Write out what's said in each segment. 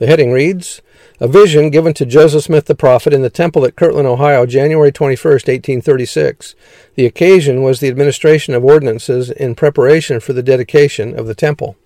The heading reads A vision given to Joseph Smith the prophet in the temple at Kirtland, Ohio, January 21, 1836. The occasion was the administration of ordinances in preparation for the dedication of the temple.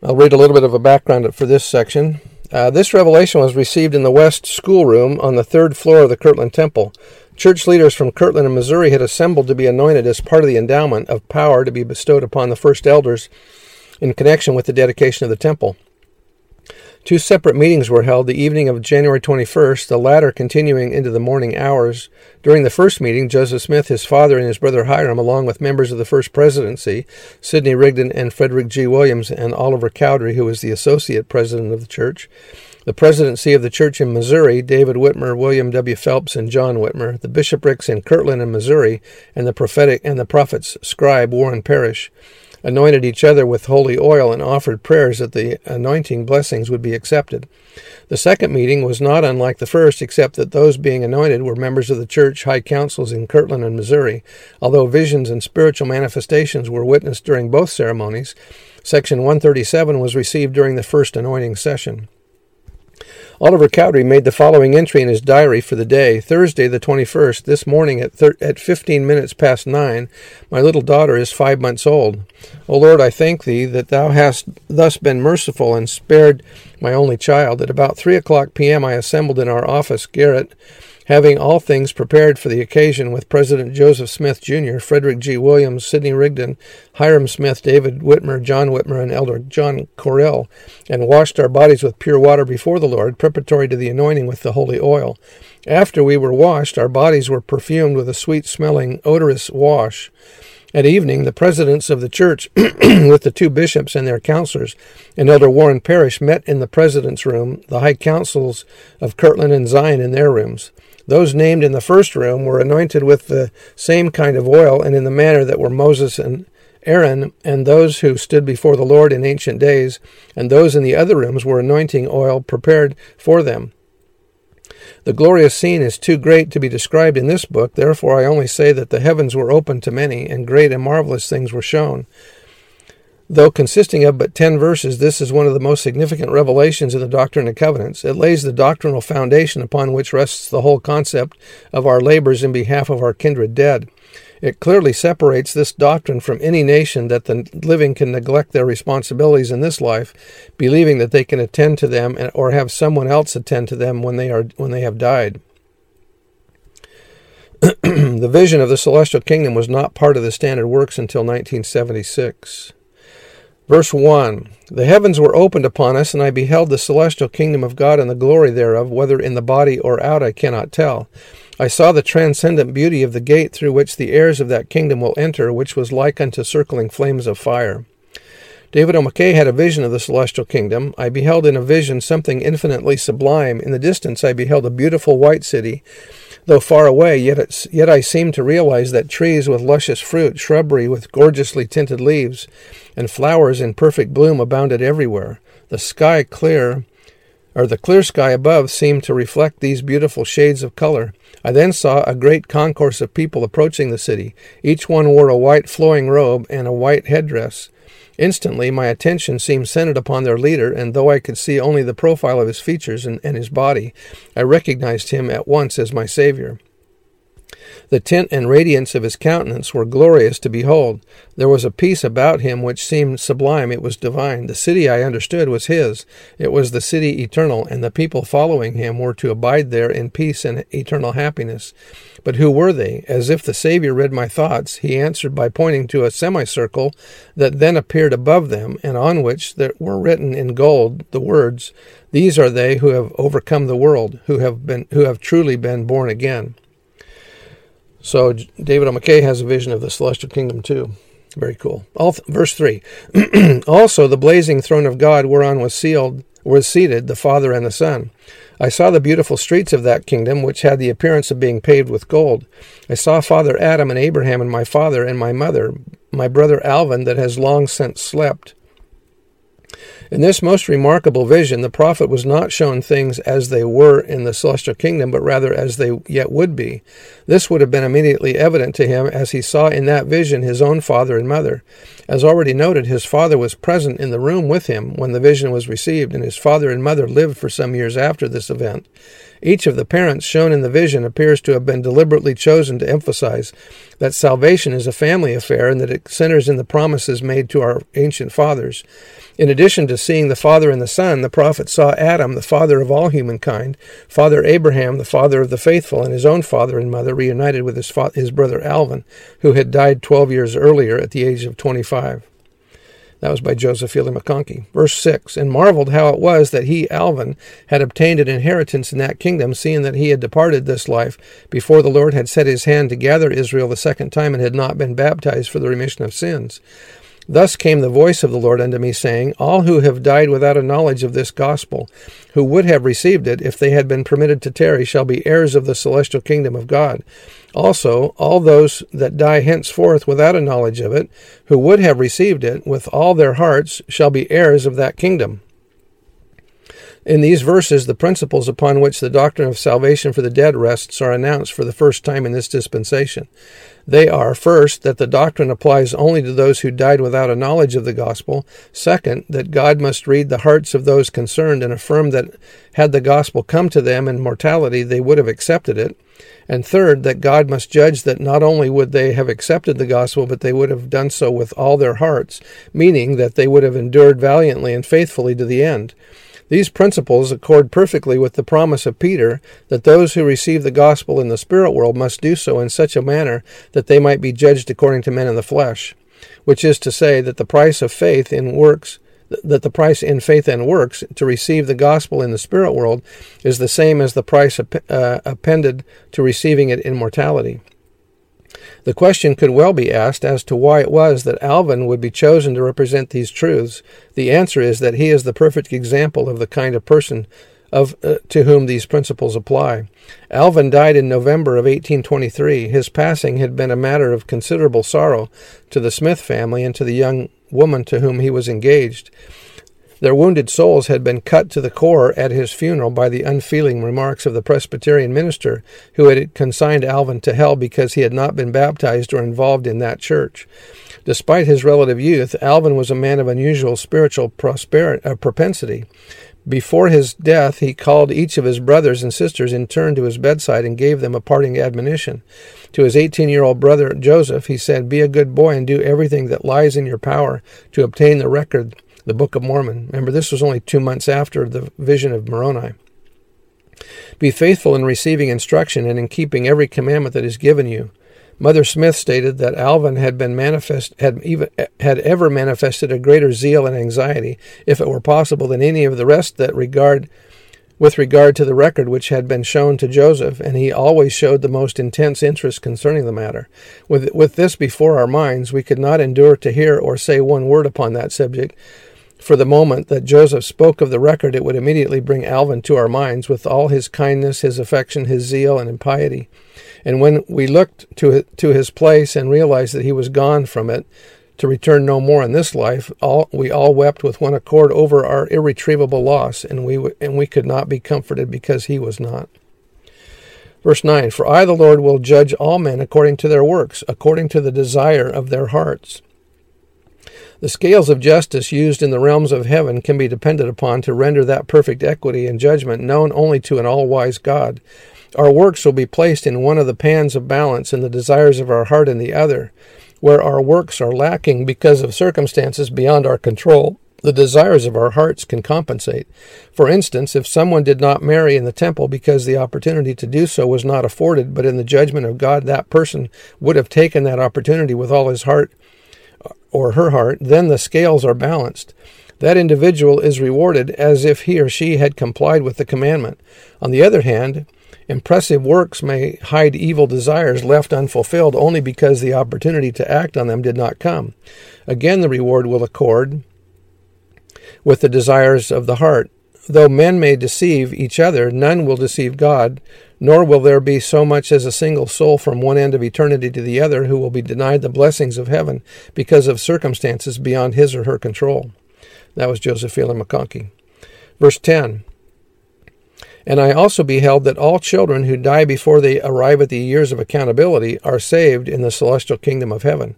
I'll read a little bit of a background for this section. Uh, this revelation was received in the West Schoolroom on the third floor of the Kirtland Temple. Church leaders from Kirtland and Missouri had assembled to be anointed as part of the endowment of power to be bestowed upon the first elders in connection with the dedication of the temple. Two separate meetings were held the evening of January 21st, the latter continuing into the morning hours. During the first meeting, Joseph Smith, his father, and his brother Hyrum, along with members of the First Presidency, Sidney Rigdon and Frederick G. Williams, and Oliver Cowdery, who was the associate president of the church, the presidency of the church in Missouri, David Whitmer, William W. Phelps, and John Whitmer, the bishoprics in Kirtland and Missouri, and the prophetic and the prophet's scribe Warren Parrish, anointed each other with holy oil, and offered prayers that the anointing blessings would be accepted. The second meeting was not unlike the first, except that those being anointed were members of the church high councils in Kirtland and Missouri. Although visions and spiritual manifestations were witnessed during both ceremonies, Section 137 was received during the first anointing session. Oliver Cowdery made the following entry in his diary for the day, Thursday the 21st, this morning at, thir- at 15 minutes past nine. My little daughter is five months old. O Lord, I thank thee that thou hast thus been merciful and spared my only child. At about 3 o'clock p.m., I assembled in our office garret having all things prepared for the occasion with President Joseph Smith, Jr., Frederick G. Williams, Sidney Rigdon, Hyrum Smith, David Whitmer, John Whitmer, and Elder John Corrill, and washed our bodies with pure water before the Lord, preparatory to the anointing with the holy oil. After we were washed, our bodies were perfumed with a sweet smelling, odorous wash. At evening, the presidents of the church, with the two bishops and their counselors, and Elder Warren Parrish met in the president's room, the high councils of Kirtland and Zion in their rooms. Those named in the first room were anointed with the same kind of oil and in the manner that were Moses and Aaron, and those who stood before the Lord in ancient days, and those in the other rooms were anointing oil prepared for them. The glorious scene is too great to be described in this book, therefore I only say that the heavens were opened to many, and great and marvelous things were shown. Though consisting of but ten verses, this is one of the most significant revelations in the Doctrine and Covenants. It lays the doctrinal foundation upon which rests the whole concept of our labors in behalf of our kindred dead. It clearly separates this doctrine from any nation that the living can neglect their responsibilities in this life, believing that they can attend to them or have someone else attend to them when they are when they have died. the vision of the celestial kingdom was not part of the standard works until 1976. Verse 1 The heavens were opened upon us, and I beheld the celestial kingdom of God and the glory thereof, whether in the body or out I cannot tell. I saw the transcendent beauty of the gate through which the heirs of that kingdom will enter, which was like unto circling flames of fire. David O. McKay had a vision of the celestial kingdom. I beheld in a vision something infinitely sublime. In the distance I beheld a beautiful white city Though far away, yet, yet I seemed to realize that trees with luscious fruit, shrubbery with gorgeously tinted leaves, and flowers in perfect bloom abounded everywhere. The sky clear, or the clear sky above seemed to reflect these beautiful shades of color. I then saw a great concourse of people approaching the city. Each one wore a white flowing robe and a white headdress. Instantly, my attention seemed centered upon their leader, and though I could see only the profile of his features and, and his body, I recognized him at once as my Savior. The tint and radiance of his countenance were glorious to behold. There was a peace about him which seemed sublime. It was divine. The city, I understood, was his. It was the city eternal, and the people following him were to abide there in peace and eternal happiness. But who were they? As if the Savior read my thoughts, he answered by pointing to a semicircle that then appeared above them, and on which there were written in gold the words, These are they who have overcome the world, who have been who have truly been born again. So David O. McKay has a vision of the celestial kingdom too. Very cool. All, verse 3 Also, the blazing throne of God whereon was sealed was seated the Father and the Son. I saw the beautiful streets of that kingdom, which had the appearance of being paved with gold. I saw Father Adam and Abraham and my father and my mother, my brother Alvin, that has long since slept. In this most remarkable vision, the prophet was not shown things as they were in the celestial kingdom, but rather as they yet would be. This would have been immediately evident to him as he saw in that vision his own father and mother. As already noted, his father was present in the room with him when the vision was received, and his father and mother lived for some years after this event. Each of the parents shown in the vision appears to have been deliberately chosen to emphasize that salvation is a family affair and that it centers in the promises made to our ancient fathers. In addition to seeing the Father and the Son, the prophet saw Adam, the father of all humankind, Father Abraham, the father of the faithful, and his own father and mother reunited with his, fa- his brother Alvin, who had died 12 years earlier at the age of 25. That was by Joseph Fielding McConkie. Verse 6 And marveled how it was that he, Alvin, had obtained an inheritance in that kingdom, seeing that he had departed this life before the Lord had set his hand to gather Israel the second time and had not been baptized for the remission of sins. Thus came the voice of the Lord unto me, saying, All who have died without a knowledge of this gospel, who would have received it if they had been permitted to tarry, shall be heirs of the celestial kingdom of God. Also, all those that die henceforth without a knowledge of it, who would have received it with all their hearts, shall be heirs of that kingdom. In these verses, the principles upon which the doctrine of salvation for the dead rests are announced for the first time in this dispensation. They are, first, that the doctrine applies only to those who died without a knowledge of the gospel. Second, that God must read the hearts of those concerned and affirm that had the gospel come to them in mortality, they would have accepted it. And third, that God must judge that not only would they have accepted the gospel, but they would have done so with all their hearts, meaning that they would have endured valiantly and faithfully to the end. These principles accord perfectly with the promise of Peter that those who receive the gospel in the spirit world must do so in such a manner that they might be judged according to men in the flesh, which is to say that the price of faith in works that the price in faith and works to receive the gospel in the spirit world is the same as the price uh, appended to receiving it in mortality. The question could well be asked as to why it was that Alvin would be chosen to represent these truths. The answer is that he is the perfect example of the kind of person of uh, to whom these principles apply. Alvin died in November of 1823. His passing had been a matter of considerable sorrow to the Smith family and to the young woman to whom he was engaged. Their wounded souls had been cut to the core at his funeral by the unfeeling remarks of the Presbyterian minister who had consigned Alvin to hell because he had not been baptized or involved in that church. Despite his relative youth, Alvin was a man of unusual spiritual uh, propensity. Before his death, he called each of his brothers and sisters in turn to his bedside and gave them a parting admonition. To his 18 year old brother Joseph, he said, Be a good boy and do everything that lies in your power to obtain the record the Book of Mormon. Remember, this was only two months after the vision of Moroni. Be faithful in receiving instruction and in keeping every commandment that is given you. Mother Smith stated that Alvin had been manifest had even had ever manifested a greater zeal and anxiety, if it were possible, than any of the rest that regard with regard to the record which had been shown to Joseph, and he always showed the most intense interest concerning the matter. With, with this before our minds, we could not endure to hear or say one word upon that subject, for the moment that Joseph spoke of the record, it would immediately bring Alvin to our minds with all his kindness, his affection, his zeal, and impiety. And when we looked to, to his place and realized that he was gone from it, to return no more in this life, all, we all wept with one accord over our irretrievable loss, and we, and we could not be comforted because he was not. Verse 9 For I, the Lord, will judge all men according to their works, according to the desire of their hearts. The scales of justice used in the realms of heaven can be depended upon to render that perfect equity and judgment known only to an all wise God. Our works will be placed in one of the pans of balance, and the desires of our heart in the other. Where our works are lacking because of circumstances beyond our control, the desires of our hearts can compensate. For instance, if someone did not marry in the temple because the opportunity to do so was not afforded, but in the judgment of God that person would have taken that opportunity with all his heart or her heart, then the scales are balanced. That individual is rewarded as if he or she had complied with the commandment. On the other hand, Impressive works may hide evil desires left unfulfilled only because the opportunity to act on them did not come. Again, the reward will accord with the desires of the heart. Though men may deceive each other, none will deceive God, nor will there be so much as a single soul from one end of eternity to the other who will be denied the blessings of heaven because of circumstances beyond his or her control. That was Joseph Fielding McConkie. Verse 10 And I also beheld that all children who die before they arrive at the years of accountability are saved in the celestial kingdom of heaven.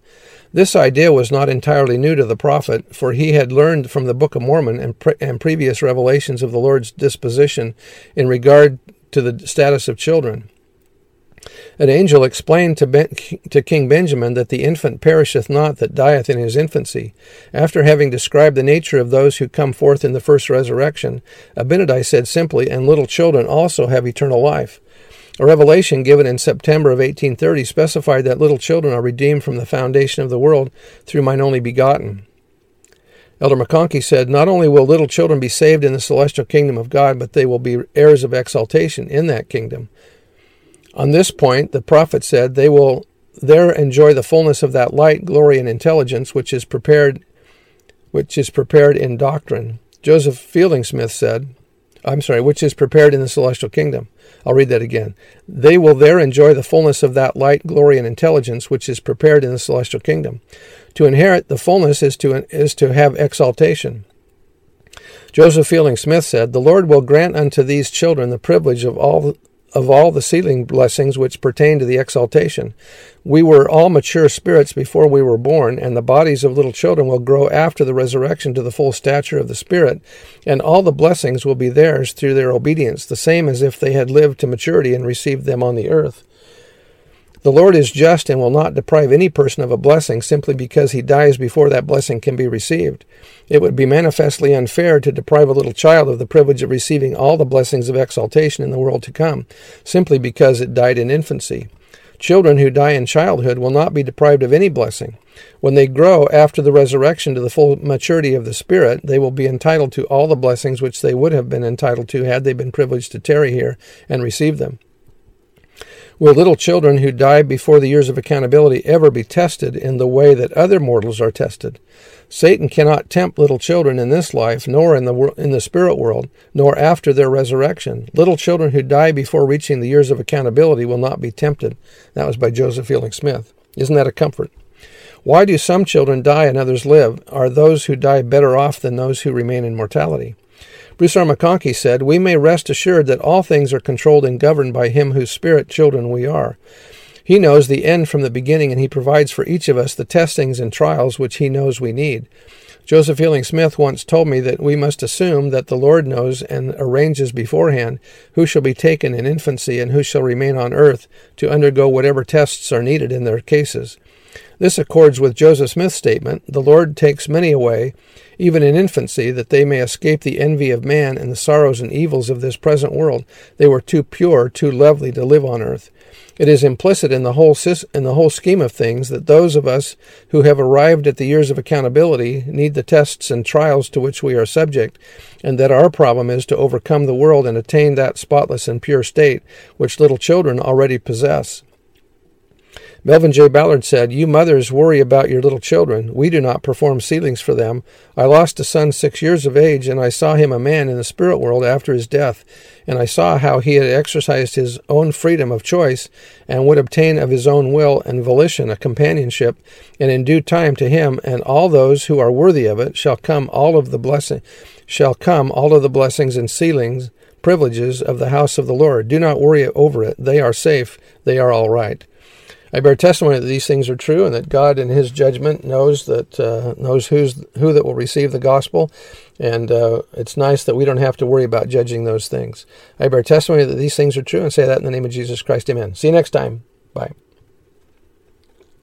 This idea was not entirely new to the prophet, for he had learned from the Book of Mormon and, pre- and previous revelations of the Lord's disposition in regard to the status of children. An angel explained to, ben, to King Benjamin that the infant perisheth not that dieth in his infancy. After having described the nature of those who come forth in the first resurrection, Abinadi said simply, And little children also have eternal life. A revelation given in September of 1830 specified that little children are redeemed from the foundation of the world through mine only begotten. Elder McConkie said, Not only will little children be saved in the celestial kingdom of God, but they will be heirs of exaltation in that kingdom. On this point, the prophet said, They will there enjoy the fullness of that light, glory, and intelligence which is prepared which is prepared in doctrine. Joseph Fielding Smith said, I'm sorry, which is prepared in the celestial kingdom. I'll read that again. They will there enjoy the fullness of that light, glory, and intelligence which is prepared in the celestial kingdom. To inherit the fullness is to is to have exaltation. Joseph Fielding Smith said, The Lord will grant unto these children the privilege of all of all the sealing blessings which pertain to the exaltation. We were all mature spirits before we were born, and the bodies of little children will grow after the resurrection to the full stature of the Spirit, and all the blessings will be theirs through their obedience, the same as if they had lived to maturity and received them on the earth. The Lord is just and will not deprive any person of a blessing simply because he dies before that blessing can be received. It would be manifestly unfair to deprive a little child of the privilege of receiving all the blessings of exaltation in the world to come, simply because it died in infancy. Children who die in childhood will not be deprived of any blessing. When they grow after the resurrection to the full maturity of the Spirit, they will be entitled to all the blessings which they would have been entitled to had they been privileged to tarry here and receive them. Will little children who die before the years of accountability ever be tested in the way that other mortals are tested? Satan cannot tempt little children in this life, nor in the in the spirit world, nor after their resurrection. Little children who die before reaching the years of accountability will not be tempted. That was by Joseph Fielding Smith. Isn't that a comfort? Why do some children die and others live? Are those who die better off than those who remain in mortality? Bruce R. McConkie said, We may rest assured that all things are controlled and governed by Him whose spirit children we are. He knows the end from the beginning, and He provides for each of us the testings and trials which He knows we need. Joseph Fielding Smith once told me that we must assume that the Lord knows and arranges beforehand who shall be taken in infancy and who shall remain on earth to undergo whatever tests are needed in their cases. This accords with Joseph Smith's statement The Lord takes many away, even in infancy, that they may escape the envy of man and the sorrows and evils of this present world. They were too pure, too lovely to live on earth. It is implicit in the whole in the whole scheme of things that those of us who have arrived at the years of accountability need the tests and trials to which we are subject, and that our problem is to overcome the world and attain that spotless and pure state which little children already possess. Melvin J. Ballard said, You mothers worry about your little children. We do not perform sealings for them. I lost a son six years of age, and I saw him a man in the spirit world after his death, and I saw how he had exercised his own freedom of choice and would obtain of his own will and volition a companionship, and in due time to him and all those who are worthy of it shall come all of the blessing shall come all of the blessings and sealings privileges of the house of the Lord. Do not worry over it. They are safe. They are all right. I bear testimony that these things are true, and that God, in His judgment, knows that uh, knows who's who that will receive the gospel, and uh, it's nice that we don't have to worry about judging those things. I bear testimony that these things are true, and say that in the name of Jesus Christ. Amen. See you next time. Bye.